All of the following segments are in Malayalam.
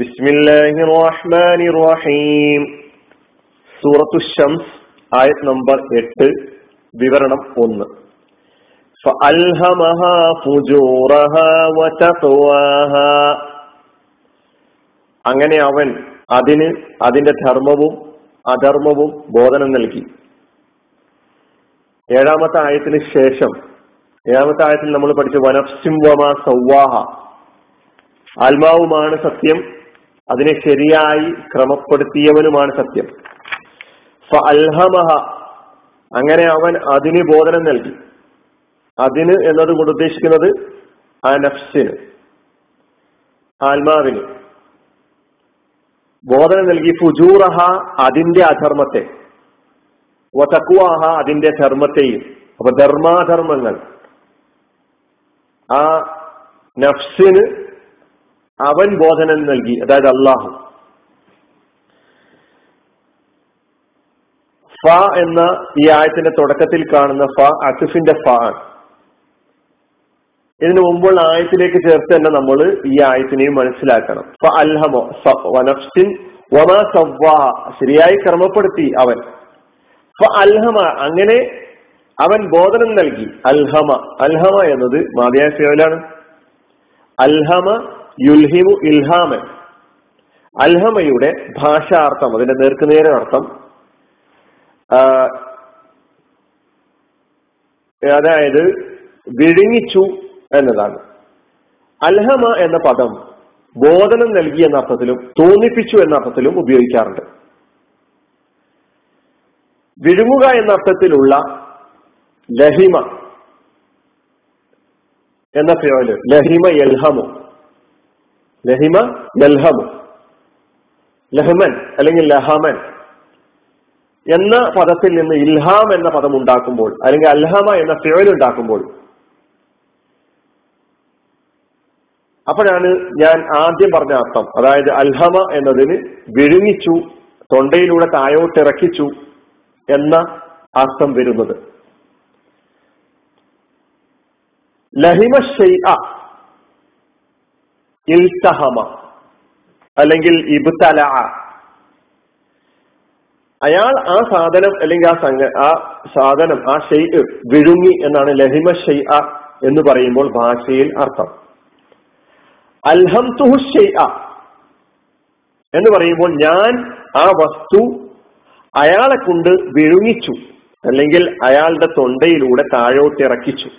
ബിസ്മില്ലാഹിർ റഹ്മാനിർ റഹീം സൂറത്തു ഷംസ് ആയത് നമ്പർ എട്ട് വിവരണം ഒന്ന് فألهمها فجورها وتقواها അങ്ങനെ അവൻ അതിന് അതിന്റെ ധർമ്മവും അധർമ്മവും ബോധനം നൽകി ഏഴാമത്തെ ആയത്തിന് ശേഷം ഏഴാമത്തെ ആയത്തിൽ നമ്മൾ പഠിച്ച വനഫ്സിം വമ സൗവാഹ ആത്മാവുമാണ് സത്യം അതിനെ ശരിയായി ക്രമപ്പെടുത്തിയവനുമാണ് സത്യം. അൽഹമഹ അങ്ങനെ അവൻ അതിന് ബോധനം നൽകി. അതിന് എന്നതുകൊണ്ട് ഉദ്ദേശിക്കുന്നത് ആ നഫ്സിന് ആത്മാവിന്. ബോധനം നൽകി ഫുജൂറഹ അതിന്റെ അധർമ്മത്തെ. വതക്കുവാഹ അതിന്റെ ധർമ്മത്തെയും. അപ്പൊ ധർമാധർമ്മങ്ങൾ. ആ നഫ്സിന് അവൻ ബോധനം നൽകി അതായത് അള്ളാഹു ഫ എന്ന ഈ ആയത്തിന്റെ തുടക്കത്തിൽ കാണുന്ന ഫ അസിഫിന്റെ ഫ ആണ്. ഇതിനു മുമ്പുള്ള ആയത്തിലേക്ക് ചേർത്ത് തന്നെ നമ്മൾ ഈ ആയത്തിനെയും മനസ്സിലാക്കണം. ഫ അൽഹമോ വനഫ്സിൻ വമാ സവ്വാ ശരിയായി ക്രമപ്പെടുത്തി അവൻ. ഫ അൽഹമ അങ്ങനെ അവൻ ബോധനം നൽകി. അൽഹമ അൽഹമ എന്നത് മാതിയായ സേവലാണ് അൽഹമ യുൽഹിമു ഇൽഹാമൻ അൽഹമയുടെ ഭാഷാർത്ഥം അതിന്റെ ദീർഘനേരം അർത്ഥം അതായത് വിഴുങ്ങിച്ചു എന്നതാണ്. അൽഹമ എന്ന പദം ബോധനം നൽകി എന്ന അർത്ഥത്തിലും തോന്നിപ്പിച്ചു എന്ന അർത്ഥത്തിലും ഉപയോഗിക്കാറുണ്ട്. വിഴുങ്ങുക എന്ന അർത്ഥത്തിലുള്ള ലഹിമ എന്ന പേര് ലഹിമ യൽഹമു ലഹിമ ലൽഹം ലഹ്മൻ അല്ലെങ്കിൽ ലഹമൻ. എന്ന പദത്തിൽ നിന്ന് ഇൽഹാം എന്ന പദം ഉണ്ടാക്കുമ്പോൾ അല്ലെങ്കിൽ അൽഹമ എന്ന ഫിയോൽ ഉണ്ടാക്കുമ്പോൾ. അപ്പോഴാണ് ഞാൻ ആദ്യം പറഞ്ഞ അർത്ഥം. അതായത് അൽഹമ എന്നതിന് വിഴുങ്ങിച്ചു തൊണ്ടയിലൂടെ തായോട്ടിറക്കിച്ചു എന്ന അർത്ഥം വരുന്നത്. ലഹിമ ഇൽത്തഹമ അല്ലെങ്കിൽ ഇബ്തല. അയാൾ ആ സാധനം അല്ലെങ്കിൽ ആ സംഘ ആ സാധനം ആ ഷെയ് വിഴുങ്ങി എന്നാണ് ലഹിമ ഷെയ് എന്ന് പറയുമ്പോൾ ഭാഷയിൽ അർത്ഥം. അൽഹംതുഹു ഷെയ് എന്ന് പറയുമ്പോൾ ഞാൻ ആ വസ്തു അയാളെ കൊണ്ട് വിഴുങ്ങിച്ചു അല്ലെങ്കിൽ അയാളുടെ തൊണ്ടയിലൂടെ താഴോട്ടിറക്കിച്ചു.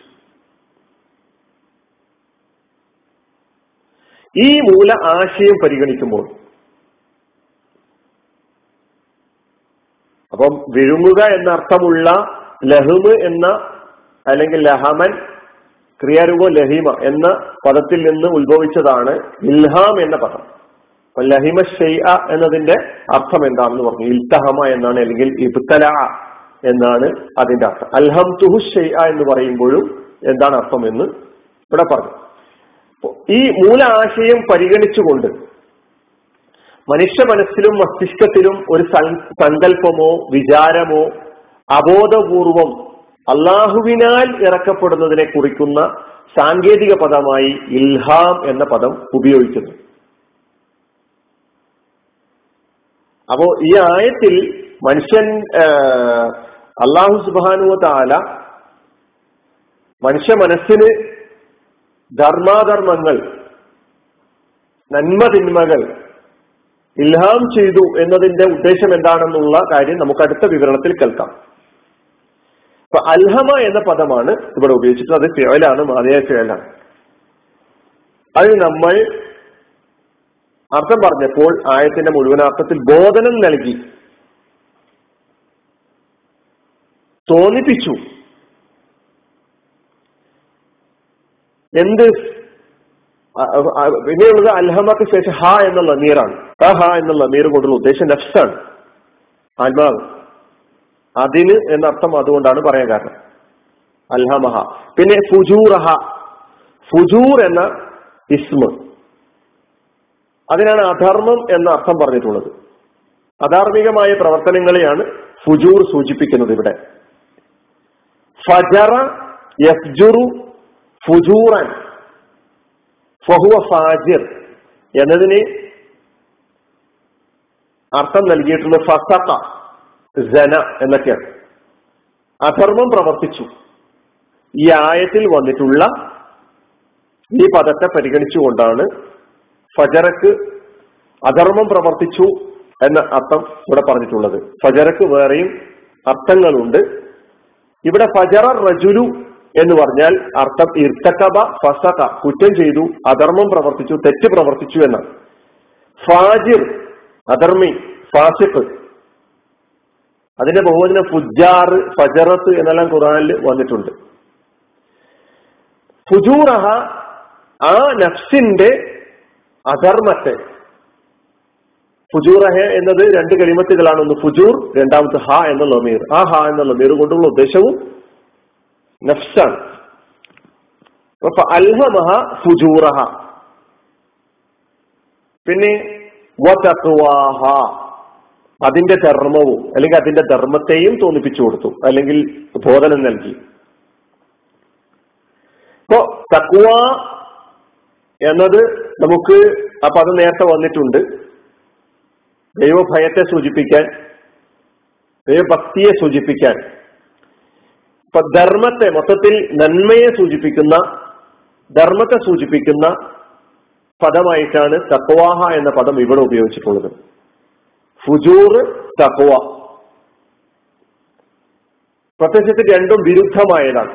ഈ മൂല ആശയം പരിഗണിക്കുമ്പോൾ. അപ്പം വിഴുങ്ങുക എന്നർത്ഥമുള്ള ലഹുമ് എന്ന അല്ലെങ്കിൽ ലഹമൻ ക്രിയാരൂപ ലഹിമ എന്ന പദത്തിൽ നിന്ന് ഉത്ഭവിച്ചതാണ് ഇൽഹാം എന്ന പദം. അപ്പൊ ലഹിമ ഷെയ്അ എന്നതിന്റെ അർത്ഥം എന്താണെന്ന് പറഞ്ഞു. ഇൽത്തഹമ എന്നാണ് അല്ലെങ്കിൽ ഇബ്തല എന്നാണ് അതിന്റെ അർത്ഥം. അൽഹം തുഹു ഷെയ്അ എന്ന് പറയുമ്പോഴും എന്താണ് അർത്ഥം എന്ന് ഇവിടെ പറഞ്ഞു. ഈ മൂല ആശയം പരിഗണിച്ചുകൊണ്ട് മനുഷ്യ മനസ്സിലും മസ്തിഷ്കത്തിലും ഒരു സങ്കല്പമോ വിചാരമോ അബോധപൂർവം അള്ളാഹുവിനാൽ ഇറക്കപ്പെടുന്നതിനെ കുറിക്കുന്ന സാങ്കേതിക പദമായി ഇൽഹാം എന്ന പദം ഉപയോഗിക്കുന്നു. അപ്പോ ഈ ആയത്തിൽ മനുഷ്യൻ അള്ളാഹു സുബാനുവ താല മനുഷ്യ മനസ്സിന് ധർമാധർമ്മങ്ങൾ നന്മ തിന്മകൾ ഇൽഹാം ചെയ്തു എന്നതിന്റെ ഉദ്ദേശം എന്താണെന്നുള്ള കാര്യം നമുക്ക് അടുത്ത വിവരണത്തിൽ കേൾക്കാം. അപ്പൊ അൽഹമ എന്ന പദമാണ് ഇവിടെ ഉപയോഗിച്ചിട്ടുള്ളത്. അത് ഫിയലാണ് മാതയായ ഫിയലാണ് അത് നമ്മൾ അർത്ഥം പറഞ്ഞപ്പോൾ ആയത്തിന്റെ മുഴുവൻ അർത്ഥത്തിൽ ബോധനം നൽകി തോന്നിപ്പിച്ചു. എന്ത്? പിന്നെയുള്ളത് അൽഹമക്ക് ശേഷം ഹ എന്നുള്ള നീറാണ് ആ ഹ എന്നുള്ള നീർ കൊണ്ടുള്ള ഉദ്ദേശം നഫ്സാണ്. ആത്മാവ്. അതിന് എന്നർത്ഥം അതുകൊണ്ടാണ് പറയാൻ കാരണം. അൽഹമഹ. പിന്നെ ഫുജൂറഹ. ഫുജൂർ എന്ന ഇസ്മ. അതിനാണ് അധർമ്മം എന്ന അർത്ഥം പറഞ്ഞിട്ടുള്ളത്. അധാർമികമായ പ്രവർത്തനങ്ങളെയാണ് ഫുജൂർ സൂചിപ്പിക്കുന്നത് ഇവിടെ. ഫജറ യഫ്ജുറു ഫുജൂറൻ. ഫഹുവ ഫാജിർ എന്നതിന് അർത്ഥം നൽകിയിട്ടുള്ള ഫസഖ ജന എന്നൊക്കെയാണ്. അധർമ്മം പ്രവർത്തിച്ചു. ഈ ആയത്തിൽ വന്നിട്ടുള്ള ഈ പദത്തെ പരിഗണിച്ചുകൊണ്ടാണ് ഫജറക്ക് അധർമ്മം പ്രവർത്തിച്ചു എന്ന അർത്ഥം ഇവിടെ പറഞ്ഞിട്ടുള്ളത്. ഫജറക്ക് വേറെയും അർത്ഥങ്ങളുണ്ട്. ഇവിടെ ഫജറ റജുലു എന്ന് പറഞ്ഞാൽ അർത്ഥം ഇർത്തക്കബ ഫസക കുറ്റം ചെയ്തു അധർമ്മം പ്രവർത്തിച്ചു തെറ്റ് പ്രവർത്തിച്ചു എന്നാണ്. ഫാജിർ അധർമ്മി ഫാസിഫ് അതിന്റെ ബഹുവചന ഫുജാർ ഫജറത്ത് എന്നെല്ലാം ഖുറാനിൽ വന്നിട്ടുണ്ട്. ഫുജൂറഹ ആ നഫ്സിന്റെ അധർമ്മത്തെ. ഫുജൂറഹ എന്നത് രണ്ട് കളിമത്തുകളാണ് ഒന്ന് ഫുജൂർ രണ്ടാമത്തെ ഹ എന്നുള്ള മീർ ആ ഹ എന്നുള്ള മീർ കൊണ്ടുള്ള ഉദ്ദേശവും നഫ്സാണ് അൽഹമഹ ഫുജൂറഹ. പിന്നെ അതിന്റെ ധർമ്മവും അല്ലെങ്കിൽ അതിന്റെ ധർമ്മത്തെയും തോന്നിപ്പിച്ചു കൊടുത്തു. അല്ലെങ്കിൽ ബോധനം നൽകി. ഇപ്പോ തക്വ എന്നത് നമുക്ക് അപ്പൊ അത് നേരത്തെ വന്നിട്ടുണ്ട്. ദൈവഭയത്തെ സൂചിപ്പിക്കാൻ ദൈവഭക്തിയെ സൂചിപ്പിക്കാൻ. ഇപ്പൊ ധർമ്മത്തെ മൊത്തത്തിൽ നന്മയെ സൂചിപ്പിക്കുന്ന ധർമ്മത്തെ സൂചിപ്പിക്കുന്ന പദമായിട്ടാണ് തക്വാഹ എന്ന പദം ഇവിടെ ഉപയോഗിച്ചിട്ടുള്ളത്. ഫുജൂർ തക്വ. പ്രത്യക്ഷത്തിൽ രണ്ടും വിരുദ്ധമായതാണ്.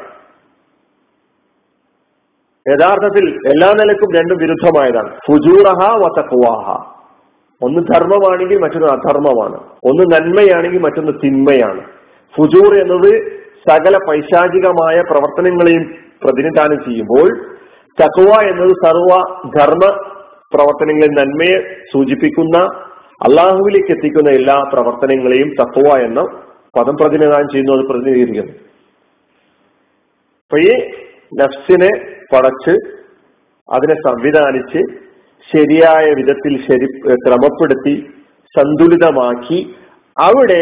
യഥാർത്ഥത്തിൽ എല്ലാ നിലക്കും രണ്ടും വിരുദ്ധമായതാണ്. ഫുജൂറഹ വ തക്വാഹ. ഒന്ന് ധർമ്മമാണെങ്കിൽ മറ്റൊന്ന് അധർമ്മമാണ്. ഒന്ന് നന്മയാണെങ്കിൽ മറ്റൊന്ന് തിന്മയാണ്. ഫുജൂർ എന്നത് സകല പൈശാചികമായ പ്രവർത്തനങ്ങളെയും പ്രതിനിധാനം ചെയ്യുമ്പോൾ ചക്കുവ എന്നത് സർവ ധർമ്മ പ്രവർത്തനങ്ങളിൽ നന്മയെ സൂചിപ്പിക്കുന്ന അള്ളാഹുവിലേക്ക് എത്തിക്കുന്ന എല്ലാ പ്രവർത്തനങ്ങളെയും തക്കുവ എന്ന പദം പ്രതിനിധാനം ചെയ്യുന്നു അത് പ്രതിനിധീകരിക്കുന്നു. അപ്പൊ ഈ നഫ്സിനെ പടച്ച് അതിനെ സംവിധാനിച്ച് ശരിയായ വിധത്തിൽ ശരി ക്രമപ്പെടുത്തി സന്തുലിതമാക്കി അവിടെ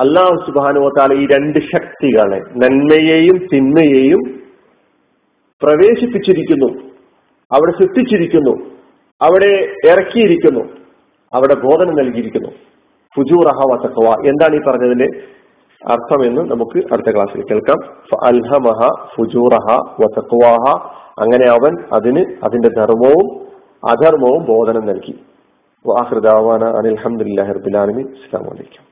അള്ളാഹു സുബാനുവത്താല ഈ രണ്ട് ശക്തികളെ നന്മയെയും തിന്മയെയും പ്രവേശിപ്പിച്ചിരിക്കുന്നു. അവിടെ സൃഷ്ടിച്ചിരിക്കുന്നു. അവിടെ ഇറക്കിയിരിക്കുന്നു. അവിടെ ബോധനം നൽകിയിരിക്കുന്നു. ഫുജൂറഹ റഹവ എന്താണ് ഈ പറഞ്ഞതിന്റെ അർത്ഥമെന്ന് നമുക്ക് അടുത്ത ക്ലാസ്സിൽ കേൾക്കാം. അൽഹമഹ ഫുജൂറഹ വസക്വാഹ അങ്ങനെ അവൻ അതിന് അതിന്റെ ധർമ്മവും അധർമ്മവും ബോധനം നൽകി. വാഹൃദാവാന അനിൽഹമുല്ലാ ഇസ്ലാം വലൈക്കും